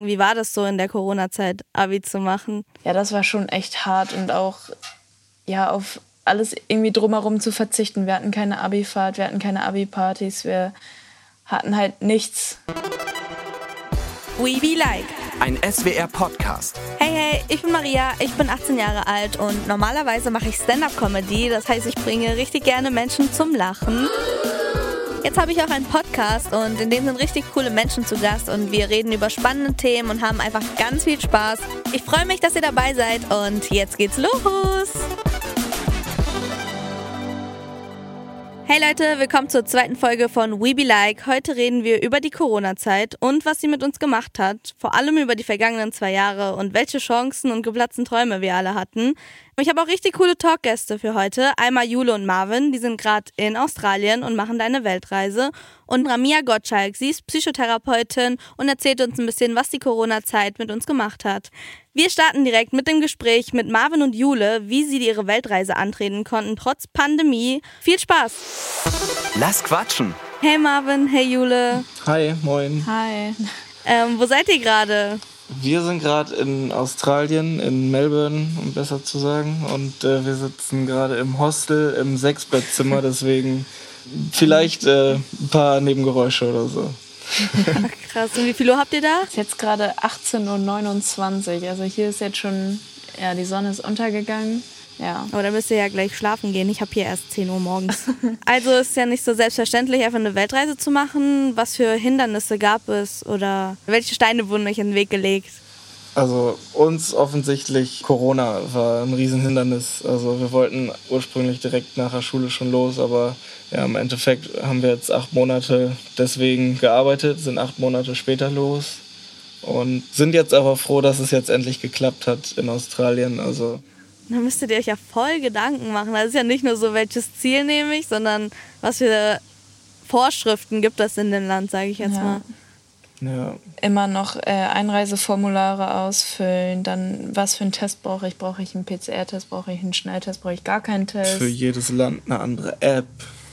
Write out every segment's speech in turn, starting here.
Wie war das so in der Corona-Zeit, Abi zu machen? Ja, das war schon echt hart und auch ja auf alles irgendwie drumherum zu verzichten. Wir hatten keine Abi-Fahrt, wir hatten keine Abi-Partys, wir hatten halt nichts. We Be Like. Ein SWR-Podcast. Hey, hey, ich bin Maria, ich bin 18 Jahre alt und normalerweise mache ich Stand-up-Comedy. Das heißt, ich bringe richtig gerne Menschen zum Lachen. Jetzt habe ich auch einen Podcast und in dem sind richtig coole Menschen zu Gast und wir reden über spannende Themen und haben einfach ganz viel Spaß. Ich freue mich, dass ihr dabei seid und jetzt geht's los. Hey Leute, willkommen zur zweiten Folge von We Be Like. Heute reden wir über die Corona-Zeit und was sie mit uns gemacht hat. Vor allem über die vergangenen zwei Jahre und welche Chancen und geplatzten Träume wir alle hatten. Ich habe auch richtig coole Talkgäste für heute. Einmal Jule und Marvin, die sind gerade in Australien und machen deine Weltreise. Und Ramia Gottschalk, sie ist Psychotherapeutin und erzählt uns ein bisschen, was die Corona-Zeit mit uns gemacht hat. Wir starten direkt mit dem Gespräch mit Marvin und Jule, wie sie ihre Weltreise antreten konnten, trotz Pandemie. Viel Spaß! Lass quatschen! Hey Marvin, hey Jule. Hi, moin. Hi. Ähm, wo seid ihr gerade? Wir sind gerade in Australien, in Melbourne, um besser zu sagen. Und äh, wir sitzen gerade im Hostel im Sechsbettzimmer, deswegen vielleicht äh, ein paar Nebengeräusche oder so. Krass, und wie viel Uhr habt ihr da? Es ist jetzt gerade 18.29 Uhr. Also hier ist jetzt schon, ja, die Sonne ist untergegangen. Ja. Aber dann müsst ihr ja gleich schlafen gehen. Ich habe hier erst 10 Uhr morgens. also ist ja nicht so selbstverständlich, einfach eine Weltreise zu machen. Was für Hindernisse gab es oder welche Steine wurden euch in den Weg gelegt? Also uns offensichtlich Corona war ein Riesenhindernis. Also wir wollten ursprünglich direkt nach der Schule schon los, aber ja, im Endeffekt haben wir jetzt acht Monate deswegen gearbeitet, sind acht Monate später los und sind jetzt aber froh, dass es jetzt endlich geklappt hat in Australien. Also dann müsstet ihr euch ja voll Gedanken machen. Das ist ja nicht nur so, welches Ziel nehme ich, sondern was für Vorschriften gibt es in dem Land, sage ich jetzt Ja. mal. ja, Immer noch äh, Einreiseformulare ausfüllen, dann was für einen Test brauche ich? Brauche ich einen PCR-Test? Brauche ich einen Schnelltest? Brauche ich gar keinen Test? für jedes Land eine andere App.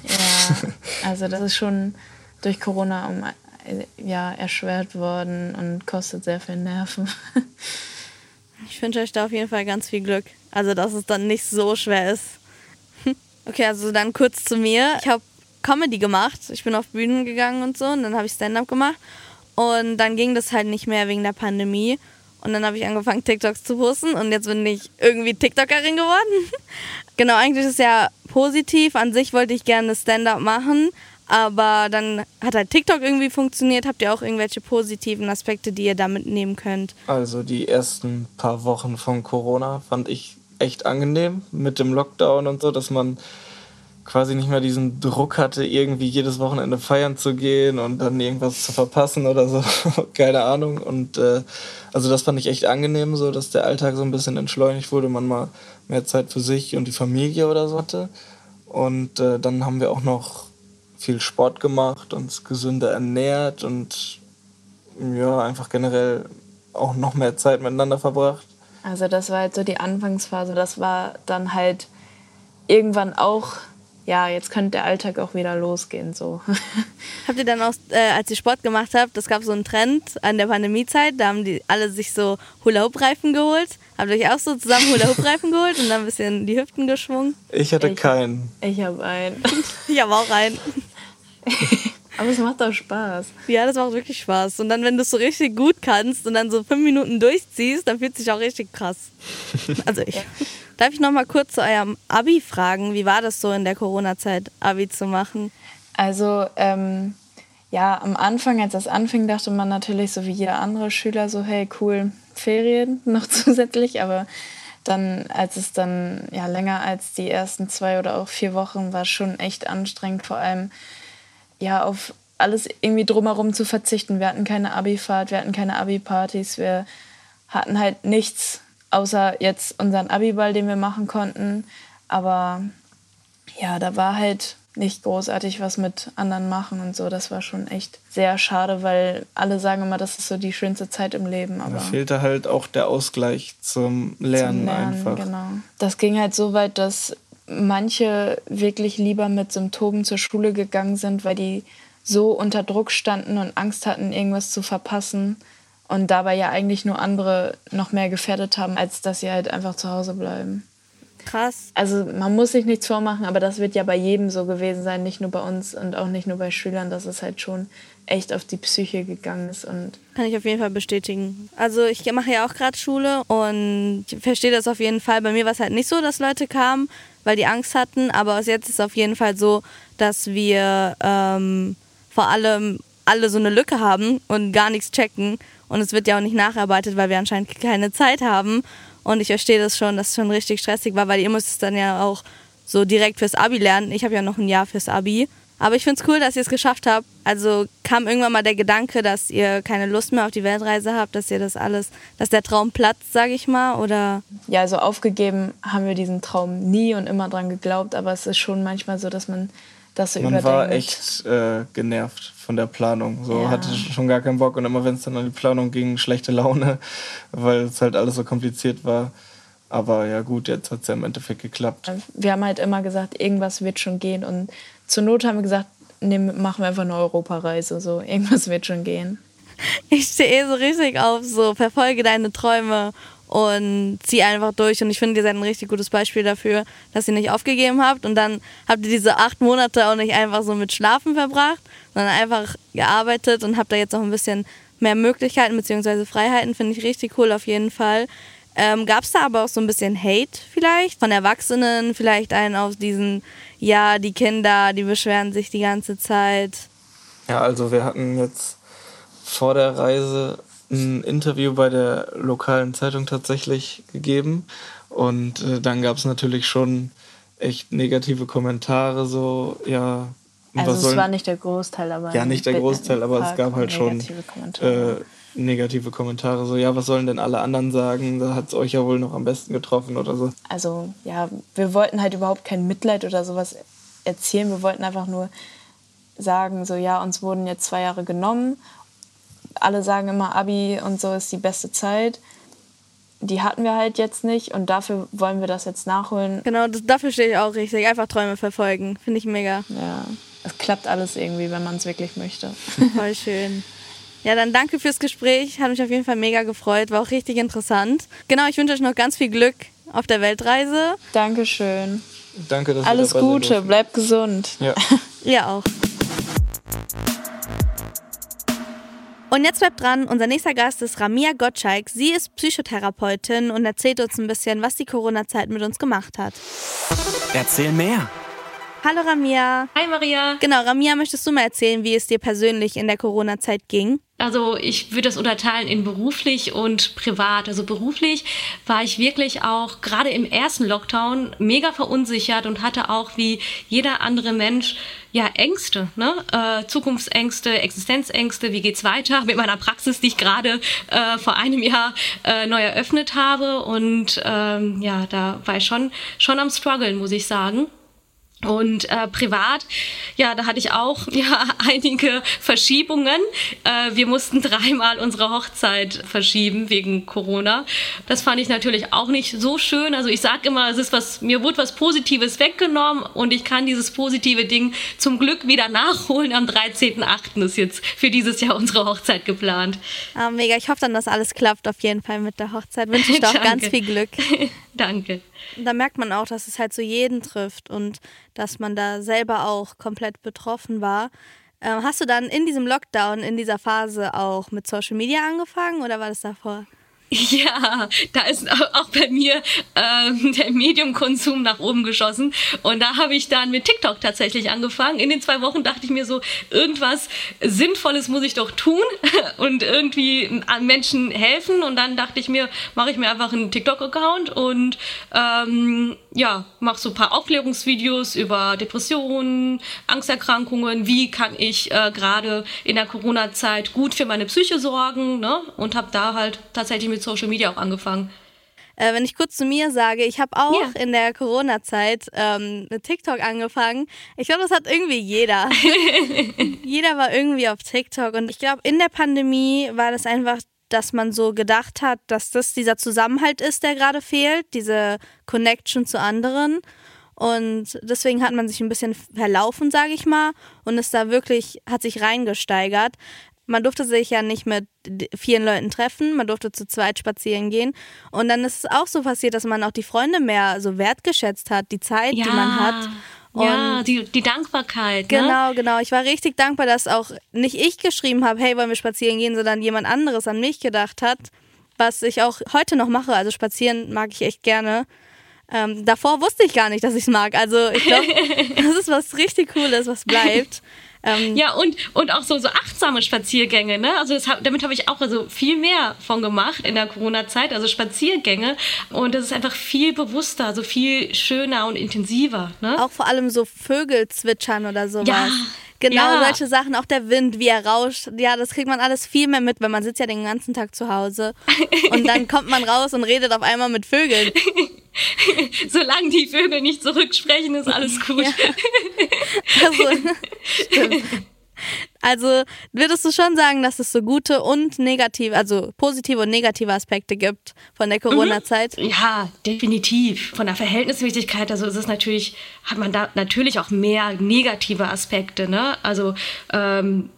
Ja, also das ist schon durch Corona um, äh, ja, erschwert worden und kostet sehr viel Nerven. Ich wünsche euch da auf jeden Fall ganz viel Glück. Also, dass es dann nicht so schwer ist. Okay, also dann kurz zu mir. Ich habe Comedy gemacht. Ich bin auf Bühnen gegangen und so und dann habe ich Stand-up gemacht. Und dann ging das halt nicht mehr wegen der Pandemie. Und dann habe ich angefangen, TikToks zu posten und jetzt bin ich irgendwie TikTokerin geworden. genau, eigentlich ist es ja positiv. An sich wollte ich gerne Stand-up machen, aber dann hat halt TikTok irgendwie funktioniert. Habt ihr auch irgendwelche positiven Aspekte, die ihr da mitnehmen könnt? Also die ersten paar Wochen von Corona fand ich echt angenehm mit dem Lockdown und so, dass man quasi nicht mehr diesen Druck hatte, irgendwie jedes Wochenende feiern zu gehen und dann irgendwas zu verpassen oder so. Keine Ahnung. Und äh, also das fand ich echt angenehm, so dass der Alltag so ein bisschen entschleunigt wurde, man mal mehr Zeit für sich und die Familie oder so hatte. Und äh, dann haben wir auch noch viel Sport gemacht, uns gesünder ernährt und ja, einfach generell auch noch mehr Zeit miteinander verbracht. Also das war halt so die Anfangsphase. Das war dann halt irgendwann auch, ja, jetzt könnte der Alltag auch wieder losgehen. So. Habt ihr dann auch, äh, als ihr Sport gemacht habt, das gab so einen Trend an der Pandemiezeit, da haben die alle sich so Hula-Hoop-Reifen geholt. Habt ihr euch auch so zusammen Hula-Hoop-Reifen geholt und dann ein bisschen die Hüften geschwungen? Ich hatte Ich- keinen. Ich habe einen. Ich habe auch einen. Aber es macht doch Spaß. Ja, das macht wirklich Spaß. Und dann, wenn du es so richtig gut kannst und dann so fünf Minuten durchziehst, dann fühlt es sich auch richtig krass. Also ich. Darf ich noch mal kurz zu eurem Abi fragen? Wie war das so in der Corona-Zeit, Abi zu machen? Also, ähm, ja, am Anfang, als das anfing, dachte man natürlich so wie jeder andere Schüler so, hey, cool, Ferien noch zusätzlich. Aber dann, als es dann ja länger als die ersten zwei oder auch vier Wochen war, schon echt anstrengend, vor allem ja auf alles irgendwie drumherum zu verzichten. Wir hatten keine Abi-Fahrt, wir hatten keine Abi-Partys, wir hatten halt nichts außer jetzt unseren Abi-Ball, den wir machen konnten. Aber ja, da war halt nicht großartig was mit anderen machen und so. Das war schon echt sehr schade, weil alle sagen immer, das ist so die schönste Zeit im Leben. Aber Da fehlte halt auch der Ausgleich zum Lernen, zum Lernen, einfach. Genau. Das ging halt so weit, dass manche wirklich lieber mit Symptomen zur Schule gegangen sind, weil die so unter Druck standen und Angst hatten, irgendwas zu verpassen, und dabei ja eigentlich nur andere noch mehr gefährdet haben, als dass sie halt einfach zu Hause bleiben. Krass. Also man muss sich nichts vormachen, aber das wird ja bei jedem so gewesen sein, nicht nur bei uns und auch nicht nur bei Schülern, dass es halt schon echt auf die Psyche gegangen ist und kann ich auf jeden Fall bestätigen. Also ich mache ja auch gerade Schule und ich verstehe das auf jeden Fall. Bei mir war es halt nicht so, dass Leute kamen, weil die Angst hatten, aber jetzt ist es auf jeden Fall so, dass wir ähm, vor allem alle so eine Lücke haben und gar nichts checken und es wird ja auch nicht nacharbeitet, weil wir anscheinend keine Zeit haben und ich verstehe das schon, dass es schon richtig stressig war, weil ihr müsst es dann ja auch so direkt fürs Abi lernen. Ich habe ja noch ein Jahr fürs Abi. Aber ich finde es cool, dass ihr es geschafft habt. Also kam irgendwann mal der Gedanke, dass ihr keine Lust mehr auf die Weltreise habt, dass ihr das alles, dass der Traum platzt, sage ich mal, oder? Ja, also aufgegeben haben wir diesen Traum nie und immer dran geglaubt, aber es ist schon manchmal so, dass man das so Man überdenkt. war echt äh, genervt von der Planung. So Ja. hatte schon gar keinen Bock und immer wenn es dann an die Planung ging, schlechte Laune, weil es halt alles so kompliziert war. Aber ja gut, jetzt hat es ja im Endeffekt geklappt. Wir haben halt immer gesagt, irgendwas wird schon gehen und zur Not haben wir gesagt, nee, machen wir einfach eine Europareise, so irgendwas wird schon gehen. Ich stehe eh so richtig auf, so verfolge deine Träume und zieh einfach durch. Und ich finde, ihr seid ein richtig gutes Beispiel dafür, dass ihr nicht aufgegeben habt. Und dann habt ihr diese acht Monate auch nicht einfach so mit Schlafen verbracht, sondern einfach gearbeitet und habt da jetzt auch ein bisschen mehr Möglichkeiten bzw. Freiheiten. Finde ich richtig cool auf jeden Fall. Ähm, Gab es da aber auch so ein bisschen Hate vielleicht von Erwachsenen, vielleicht einen auf diesen, ja, die Kinder, die beschweren sich die ganze Zeit. Ja, also wir hatten jetzt vor der Reise ein Interview bei der lokalen Zeitung tatsächlich gegeben. Und äh, dann gab es natürlich schon echt negative Kommentare, so, ja. Also was es sollen- war nicht der Großteil, aber Ja, nicht der Großteil, aber es gab halt schon negative Kommentare. äh, negative Kommentare. So, ja, was sollen denn alle anderen sagen? Da hat es euch ja wohl noch am besten getroffen oder so. Also ja, wir wollten halt überhaupt kein Mitleid oder sowas erzählen. Wir wollten einfach nur sagen, so ja, uns wurden jetzt zwei Jahre genommen. Alle sagen immer, Abi und so ist die beste Zeit. Die hatten wir halt jetzt nicht und dafür wollen wir das jetzt nachholen. Genau, das, dafür stehe ich auch richtig. Einfach Träume verfolgen. Finde ich mega. Ja, es klappt alles irgendwie, wenn man es wirklich möchte. Voll schön. Ja, dann danke fürs Gespräch. Hat mich auf jeden Fall mega gefreut. War auch richtig interessant. Genau, ich wünsche euch noch ganz viel Glück auf der Weltreise. Dankeschön. Danke, dass ihr Alles Gute, bleibt gesund. Ja. Ihr auch. Und jetzt bleibt dran, unser nächster Gast ist Ramia Gottschalk. Sie ist Psychotherapeutin und erzählt uns ein bisschen, was die Corona-Zeit mit uns gemacht hat. Erzähl mehr. Hallo Ramia. Hi Maria. Genau, Ramia, möchtest du mal erzählen, wie es dir persönlich in der Corona-Zeit ging? Also ich würde das unterteilen in beruflich und privat. Also beruflich war ich wirklich auch gerade im ersten Lockdown mega verunsichert und hatte auch wie jeder andere Mensch ja Ängste, ne? Äh, Zukunftsängste, Existenzängste. Wie geht's weiter mit meiner Praxis, die ich gerade äh, vor einem Jahr äh, neu eröffnet habe? Und ähm, ja, da war ich schon schon am struggeln, muss ich sagen. Und äh, privat, ja, da hatte ich auch ja einige Verschiebungen. Äh, wir mussten dreimal unsere Hochzeit verschieben wegen Corona. Das fand ich natürlich auch nicht so schön. Also ich sage immer, es ist was, mir wurde was Positives weggenommen und ich kann dieses positive Ding zum Glück wieder nachholen. Am 13.8. ist jetzt für dieses Jahr unsere Hochzeit geplant. Ah, mega, ich hoffe dann, dass alles klappt auf jeden Fall mit der Hochzeit. Wünsche ich dir auch ganz viel Glück. Danke. Da merkt man auch, dass es halt so jeden trifft und dass man da selber auch komplett betroffen war. Ähm, hast du dann in diesem Lockdown, in dieser Phase auch mit Social Media angefangen oder war das davor? Ja, da ist auch bei mir ähm, der Mediumkonsum nach oben geschossen. Und da habe ich dann mit TikTok tatsächlich angefangen. In den zwei Wochen dachte ich mir so, irgendwas Sinnvolles muss ich doch tun und irgendwie an Menschen helfen. Und dann dachte ich mir, mache ich mir einfach einen TikTok-Account und ähm, ja, mache so ein paar Aufklärungsvideos über Depressionen, Angsterkrankungen, wie kann ich äh, gerade in der Corona-Zeit gut für meine Psyche sorgen ne? und habe da halt tatsächlich mit Social Media auch angefangen. Äh, wenn ich kurz zu mir sage, ich habe auch Ja. in der Corona-Zeit ähm, mit TikTok angefangen. Ich glaube, das hat irgendwie jeder. jeder war irgendwie auf TikTok. Und ich glaube, in der Pandemie war das einfach, dass man so gedacht hat, dass das dieser Zusammenhalt ist, der gerade fehlt, diese Connection zu anderen. Und deswegen hat man sich ein bisschen verlaufen, sage ich mal, und ist da wirklich, hat sich reingesteigert. man durfte sich ja nicht mit vielen Leuten treffen, man durfte zu zweit spazieren gehen. Und dann ist es auch so passiert, dass man auch die Freunde mehr so wertgeschätzt hat, die Zeit, ja. die man hat. Ja, die, die Dankbarkeit. Ne? Genau, genau. Ich war richtig dankbar, dass auch nicht ich geschrieben habe, hey, wollen wir spazieren gehen, sondern jemand anderes an mich gedacht hat, was ich auch heute noch mache. Also spazieren mag ich echt gerne. Ähm, davor wusste ich gar nicht, dass ich es mag. Also ich glaube, das ist was richtig Cooles, was bleibt. Ähm, ja, und, und auch so, so achtsame Spaziergänge, ne? Also das, damit habe ich auch also viel mehr von gemacht in der Corona-Zeit, also Spaziergänge. Und das ist einfach viel bewusster, so viel schöner und intensiver. Ne? Auch vor allem so Vögel zwitschern oder sowas. Ja. Genau, ja. solche Sachen, auch der Wind, wie er rauscht. Ja, das kriegt man alles viel mehr mit, weil man sitzt ja den ganzen Tag zu Hause. Und dann kommt man raus und redet auf einmal mit Vögeln. Solange die Vögel nicht zurücksprechen, ist alles gut. Ja. Also, stimmt. Also würdest du schon sagen, dass es so gute und negative, also positive und negative Aspekte gibt von der Corona-Zeit? Mhm. Ja, definitiv. Von der Verhältnismäßigkeit, also ist es natürlich, hat man da natürlich auch mehr negative Aspekte. Ne? Also, ähm,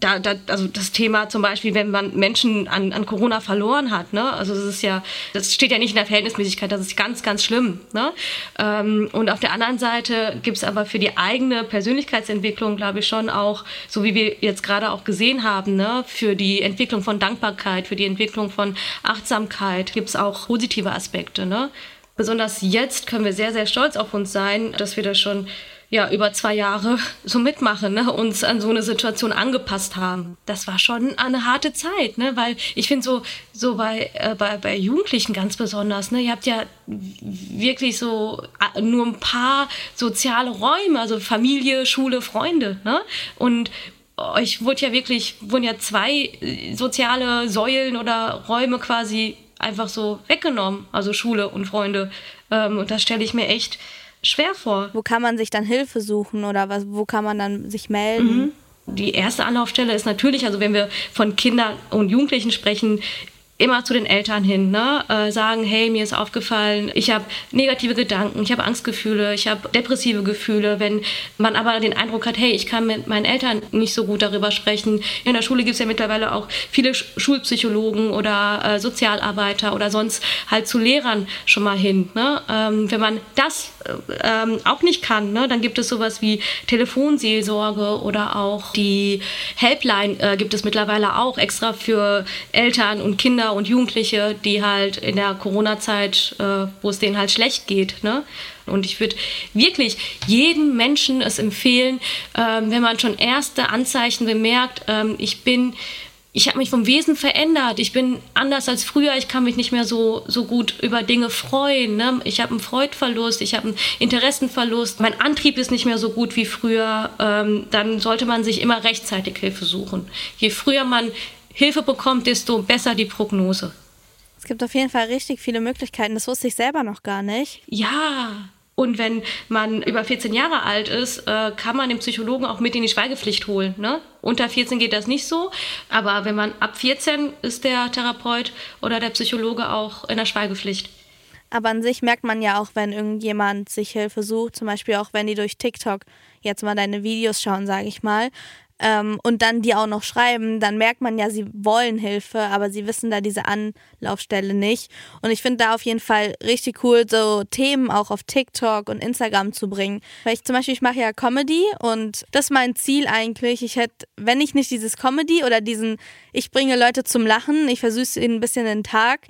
da, da, also das Thema zum Beispiel, wenn man Menschen an, an Corona verloren hat, ne? also das ist ja, das steht ja nicht in der Verhältnismäßigkeit, das ist ganz, ganz schlimm. Ne? Ähm, und auf der anderen Seite gibt es aber für die eigene Persönlichkeitsentwicklung, glaube ich, schon auch, so wie wir jetzt gerade auch gesehen haben, ne, für die Entwicklung von Dankbarkeit, für die Entwicklung von Achtsamkeit gibt es auch positive Aspekte. Ne? Besonders jetzt können wir sehr, sehr stolz auf uns sein, dass wir das schon ja, über zwei Jahre so mitmachen, ne, uns an so eine Situation angepasst haben. Das war schon eine harte Zeit, ne, weil ich finde so, so bei, äh, bei, bei Jugendlichen ganz besonders, ne, ihr habt ja wirklich so nur ein paar soziale Räume, also Familie, Schule, Freunde, ne, und euch wurde ja wirklich, wurden ja zwei äh, soziale Säulen oder Räume quasi einfach so weggenommen, also Schule und Freunde. Ähm, und das stelle ich mir echt schwer vor. Wo kann man sich dann Hilfe suchen oder was, wo kann man dann sich melden? Mhm. Die erste Anlaufstelle ist natürlich, also wenn wir von Kindern und Jugendlichen sprechen, immer zu den Eltern hin, ne? Äh, sagen, hey, mir ist aufgefallen, ich habe negative Gedanken, ich habe Angstgefühle, ich habe depressive Gefühle. Wenn man aber den Eindruck hat, hey, ich kann mit meinen Eltern nicht so gut darüber sprechen. In der Schule gibt es ja mittlerweile auch viele Schulpsychologen oder äh, Sozialarbeiter oder sonst halt zu Lehrern schon mal hin. Ne? Ähm, wenn man das ähm, auch nicht kann, ne? dann gibt es sowas wie Telefonseelsorge oder auch die Helpline äh, gibt es mittlerweile auch extra für Eltern und Kinder Kinder und Jugendliche, die halt in der Corona-Zeit, äh, wo es denen halt schlecht geht. Ne? Und ich würde wirklich jedem Menschen es empfehlen, ähm, wenn man schon erste Anzeichen bemerkt, ähm, ich bin ich habe mich vom Wesen verändert. Ich bin anders als früher. Ich kann mich nicht mehr so, so gut über Dinge freuen. Ne? Ich habe einen Freudverlust, ich habe einen Interessenverlust. Mein Antrieb ist nicht mehr so gut wie früher. Ähm, dann sollte man sich immer rechtzeitig Hilfe suchen. Je früher man Hilfe bekommt, desto besser die Prognose. Es gibt auf jeden Fall richtig viele Möglichkeiten. Das wusste ich selber noch gar nicht. Ja. Und wenn man über 14 Jahre alt ist, äh, kann man den Psychologen auch mit in die Schweigepflicht holen. Ne? Unter 14 geht das nicht so, aber wenn man ab 14 ist der Therapeut oder der Psychologe auch in der Schweigepflicht. Aber an sich merkt man ja auch, wenn irgendjemand sich Hilfe sucht, zum Beispiel auch wenn die durch TikTok jetzt mal deine Videos schauen, sage ich mal, ähm, und dann die auch noch schreiben, dann merkt man ja, sie wollen Hilfe, aber sie wissen da diese Anlaufstelle nicht. Und ich finde da auf jeden Fall richtig cool, so Themen auch auf TikTok und Instagram zu bringen. Weil ich zum Beispiel, ich mache ja Comedy und das ist mein Ziel eigentlich. Ich hätte, wenn ich nicht dieses Comedy oder diesen, ich bringe Leute zum Lachen, ich versüße ihnen ein bisschen den Tag,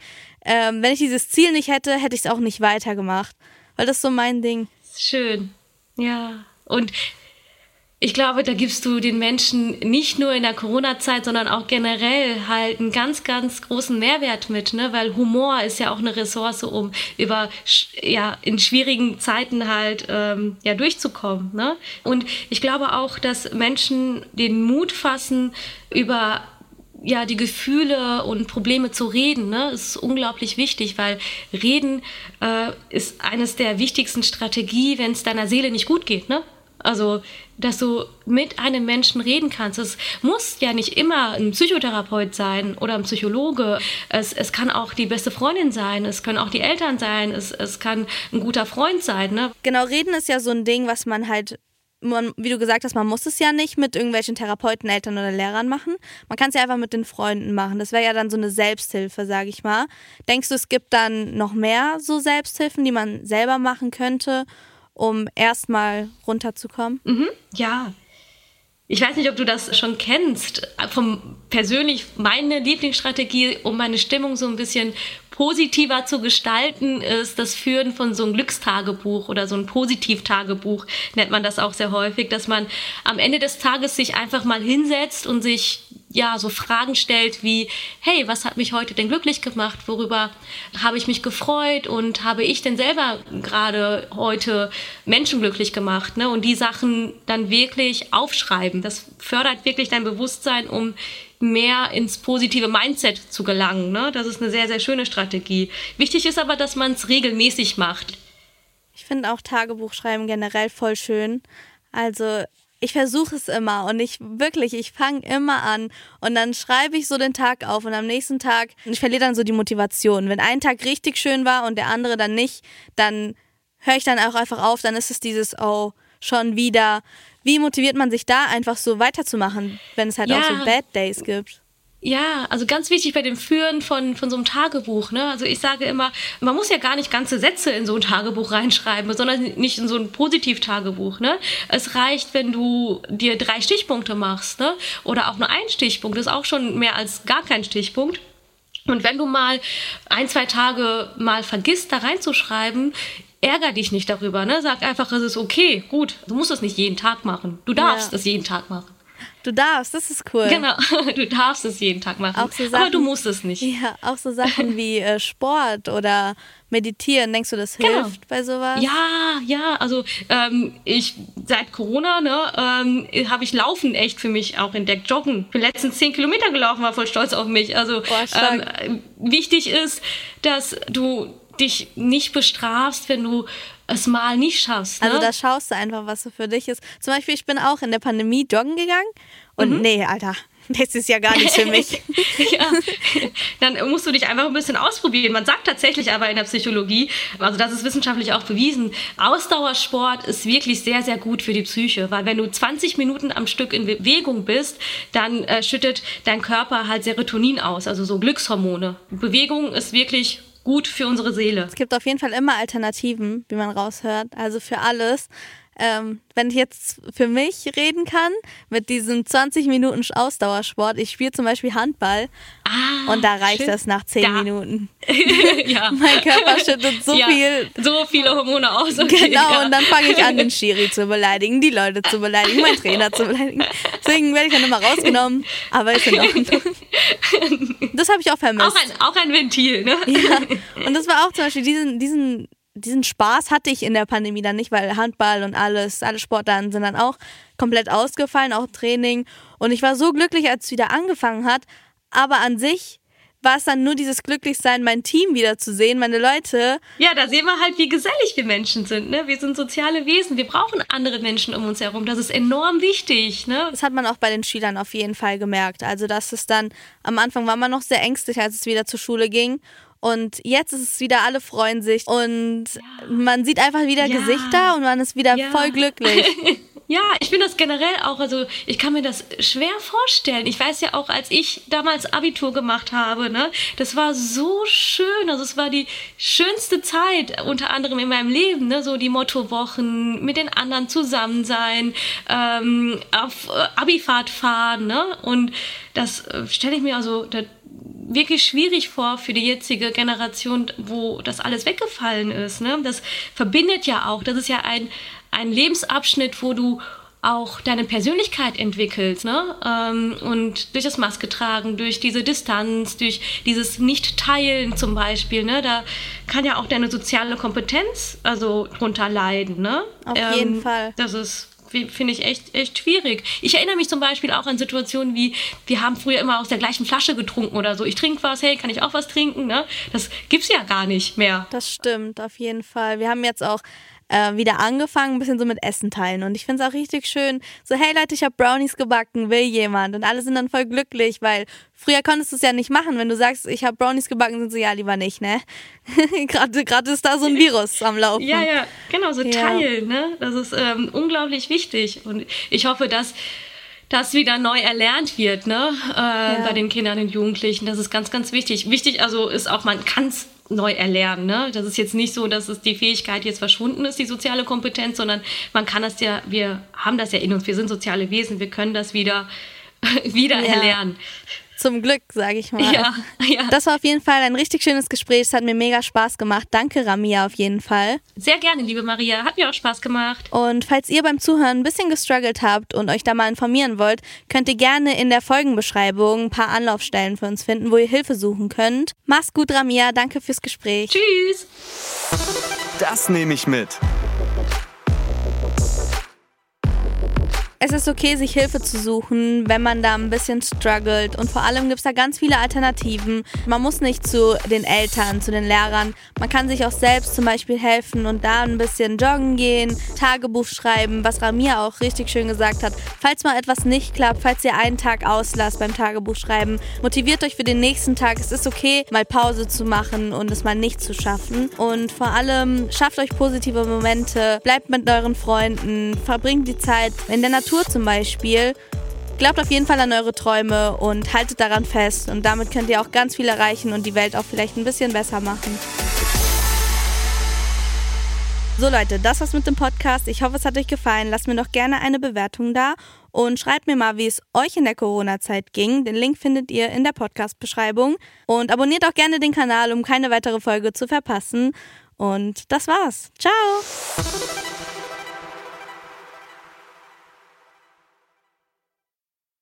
ähm, wenn ich dieses Ziel nicht hätte, hätte ich es auch nicht weitergemacht. Weil das ist so mein Ding. Schön. Ja. Und ich glaube, da gibst du den Menschen nicht nur in der Corona-Zeit, sondern auch generell halt einen ganz, ganz großen Mehrwert mit, ne? Weil Humor ist ja auch eine Ressource, um über ja in schwierigen Zeiten halt ähm, ja durchzukommen. Ne? Und ich glaube auch, dass Menschen den Mut fassen, über ja, die Gefühle und Probleme zu reden, ne, ist unglaublich wichtig, weil Reden äh, ist eines der wichtigsten Strategie, wenn es deiner Seele nicht gut geht, ne? Also, dass du mit einem Menschen reden kannst. Es muss ja nicht immer ein Psychotherapeut sein oder ein Psychologe. Es, es kann auch die beste Freundin sein, es können auch die Eltern sein, es, es kann ein guter Freund sein. Ne? Genau, reden ist ja so ein Ding, was man halt man, wie du gesagt hast, man muss es ja nicht mit irgendwelchen Therapeuten, Eltern oder Lehrern machen. Man kann es ja einfach mit den Freunden machen. Das wäre ja dann so eine Selbsthilfe, sage ich mal. Denkst du, es gibt dann noch mehr so Selbsthilfen, die man selber machen könnte, um erstmal runterzukommen? Mhm, ja. Ich weiß nicht, ob du das schon kennst. Vom persönlich meine Lieblingsstrategie, um meine Stimmung so ein bisschen positiver zu gestalten, ist das Führen von so einem Glückstagebuch oder so ein Positivtagebuch, nennt man das auch sehr häufig, dass man am Ende des Tages sich einfach mal hinsetzt und sich ja so Fragen stellt wie, hey, was hat mich heute denn glücklich gemacht? Worüber habe ich mich gefreut und habe ich denn selber gerade heute Menschen glücklich gemacht? Ne? Und die Sachen dann wirklich aufschreiben. Das fördert wirklich dein Bewusstsein, um mehr ins positive Mindset zu gelangen. Ne? Das ist eine sehr, sehr schöne Strategie. Wichtig ist aber, dass man es regelmäßig macht. Ich finde auch Tagebuchschreiben generell voll schön. Also ich versuche es immer und ich wirklich, ich fange immer an und dann schreibe ich so den Tag auf und am nächsten Tag, ich verliere dann so die Motivation. Wenn ein Tag richtig schön war und der andere dann nicht, dann höre ich dann auch einfach auf, dann ist es dieses, oh, schon wieder wie motiviert man sich da einfach so weiterzumachen, wenn es halt ja. auch so Bad Days gibt? Ja, also ganz wichtig bei dem Führen von, von so einem Tagebuch. Ne? Also ich sage immer, man muss ja gar nicht ganze Sätze in so ein Tagebuch reinschreiben, sondern nicht in so ein Positivtagebuch. Ne? Es reicht, wenn du dir drei Stichpunkte machst ne? oder auch nur ein Stichpunkt. Das ist auch schon mehr als gar kein Stichpunkt. Und wenn du mal ein, zwei Tage mal vergisst, da reinzuschreiben, ärger dich nicht darüber, ne? Sag einfach, es ist okay, gut. Du musst es nicht jeden Tag machen. Du darfst ja. es jeden Tag machen. Du darfst, das ist cool. Genau, du darfst es jeden Tag machen. Auch so Sachen, aber du musst es nicht. Ja, auch so Sachen wie äh, Sport oder Meditieren. Denkst du, das genau. hilft genau. bei sowas? Ja, ja. Also ähm, ich seit Corona ne, ähm, habe ich Laufen echt für mich auch entdeckt. Joggen. Ich bin letztens zehn Kilometer gelaufen, war voll stolz auf mich. Also Boah, ähm, wichtig ist, dass du dich nicht bestrafst, wenn du es mal nicht schaffst. Ne? Also da schaust du einfach, was so für dich ist. Zum Beispiel, ich bin auch in der Pandemie joggen gegangen und mhm. nee, Alter, das ist ja gar nichts für mich. ja, dann musst du dich einfach ein bisschen ausprobieren. Man sagt tatsächlich aber in der Psychologie, also das ist wissenschaftlich auch bewiesen, Ausdauersport ist wirklich sehr, sehr gut für die Psyche, weil wenn du 20 Minuten am Stück in Bewegung bist, dann äh, schüttet dein Körper halt Serotonin aus, also so Glückshormone. Bewegung ist wirklich gut für unsere Seele. Es gibt auf jeden Fall immer Alternativen, wie man raushört. Also für alles ähm, wenn ich jetzt für mich reden kann, mit diesem 20 Minuten Ausdauersport, ich spiele zum Beispiel Handball ah, und da reicht schön. das nach 10 da. Minuten. ja. Mein Körper schüttet so ja, viel. So viele Hormone aus. Okay, genau, ja. und dann fange ich an, den Schiri zu beleidigen, die Leute zu beleidigen, meinen Trainer zu beleidigen. Deswegen werde ich dann immer rausgenommen, aber ist in Ordnung. Das habe ich auch vermisst. Auch ein, auch ein Ventil, ne? Ja. Und das war auch zum Beispiel diesen, diesen diesen Spaß hatte ich in der Pandemie dann nicht, weil Handball und alles, alle Sportarten sind dann auch komplett ausgefallen, auch Training. Und ich war so glücklich, als es wieder angefangen hat. Aber an sich war es dann nur dieses Glücklichsein, mein Team wiederzusehen, meine Leute. Ja, da sehen wir halt, wie gesellig wir Menschen sind. Ne? Wir sind soziale Wesen. Wir brauchen andere Menschen um uns herum. Das ist enorm wichtig. Ne? Das hat man auch bei den Schülern auf jeden Fall gemerkt. Also, dass es dann am Anfang war man noch sehr ängstlich, als es wieder zur Schule ging. Und jetzt ist es wieder, alle freuen sich und ja. man sieht einfach wieder ja. Gesichter und man ist wieder ja. voll glücklich. Ja, ich finde das generell auch, also ich kann mir das schwer vorstellen. Ich weiß ja auch, als ich damals Abitur gemacht habe, ne, das war so schön. Also es war die schönste Zeit, unter anderem in meinem Leben, ne, so die Mottowochen, mit den anderen zusammen sein, ähm, auf äh, Abifahrt fahren, ne, und das äh, stelle ich mir also, das, wirklich schwierig vor für die jetzige Generation, wo das alles weggefallen ist. Ne? Das verbindet ja auch. Das ist ja ein, ein Lebensabschnitt, wo du auch deine Persönlichkeit entwickelst. Ne? Ähm, und durch das Maske tragen, durch diese Distanz, durch dieses Nicht-Teilen zum Beispiel, ne? da kann ja auch deine soziale Kompetenz also drunter leiden. Ne? Auf ähm, jeden Fall. Das ist finde ich echt, echt schwierig. Ich erinnere mich zum Beispiel auch an Situationen wie, wir haben früher immer aus der gleichen Flasche getrunken oder so. Ich trinke was, hey, kann ich auch was trinken? Ne? Das gibt's ja gar nicht mehr. Das stimmt, auf jeden Fall. Wir haben jetzt auch äh, wieder angefangen, ein bisschen so mit Essen teilen. Und ich finde es auch richtig schön, so, hey Leute, ich habe Brownies gebacken, will jemand? Und alle sind dann voll glücklich, weil früher konntest du es ja nicht machen. Wenn du sagst, ich habe Brownies gebacken, sind sie ja lieber nicht, ne? Gerade gerade ist da so ein Virus am Laufen. Ja, ja, genau, so ja. teilen, ne? Das ist ähm, unglaublich wichtig. Und ich hoffe, dass das wieder neu erlernt wird, ne, äh, ja. bei den Kindern und Jugendlichen. Das ist ganz, ganz wichtig. Wichtig also ist auch, man kann es neu erlernen. Ne? Das ist jetzt nicht so, dass es die Fähigkeit jetzt verschwunden ist, die soziale Kompetenz, sondern man kann das ja, wir haben das ja in uns, wir sind soziale Wesen, wir können das wieder, wieder ja. erlernen. Zum Glück, sage ich mal. Ja, ja. Das war auf jeden Fall ein richtig schönes Gespräch. Es hat mir mega Spaß gemacht. Danke, Ramia, auf jeden Fall. Sehr gerne, liebe Maria. Hat mir auch Spaß gemacht. Und falls ihr beim Zuhören ein bisschen gestruggelt habt und euch da mal informieren wollt, könnt ihr gerne in der Folgenbeschreibung ein paar Anlaufstellen für uns finden, wo ihr Hilfe suchen könnt. Mach's gut, Ramia. Danke fürs Gespräch. Tschüss. Das nehme ich mit. Es ist okay, sich Hilfe zu suchen, wenn man da ein bisschen struggelt. Und vor allem gibt es da ganz viele Alternativen. Man muss nicht zu den Eltern, zu den Lehrern. Man kann sich auch selbst zum Beispiel helfen und da ein bisschen joggen gehen, Tagebuch schreiben, was Ramia auch richtig schön gesagt hat. Falls mal etwas nicht klappt, falls ihr einen Tag auslasst beim Tagebuch schreiben, motiviert euch für den nächsten Tag. Es ist okay, mal Pause zu machen und es mal nicht zu schaffen. Und vor allem schafft euch positive Momente, bleibt mit euren Freunden, verbringt die Zeit in der Natur Natur zum Beispiel. Glaubt auf jeden Fall an eure Träume und haltet daran fest. Und damit könnt ihr auch ganz viel erreichen und die Welt auch vielleicht ein bisschen besser machen. So Leute, das war's mit dem Podcast. Ich hoffe, es hat euch gefallen. Lasst mir doch gerne eine Bewertung da und schreibt mir mal, wie es euch in der Corona-Zeit ging. Den Link findet ihr in der Podcast-Beschreibung. Und abonniert auch gerne den Kanal, um keine weitere Folge zu verpassen. Und das war's. Ciao!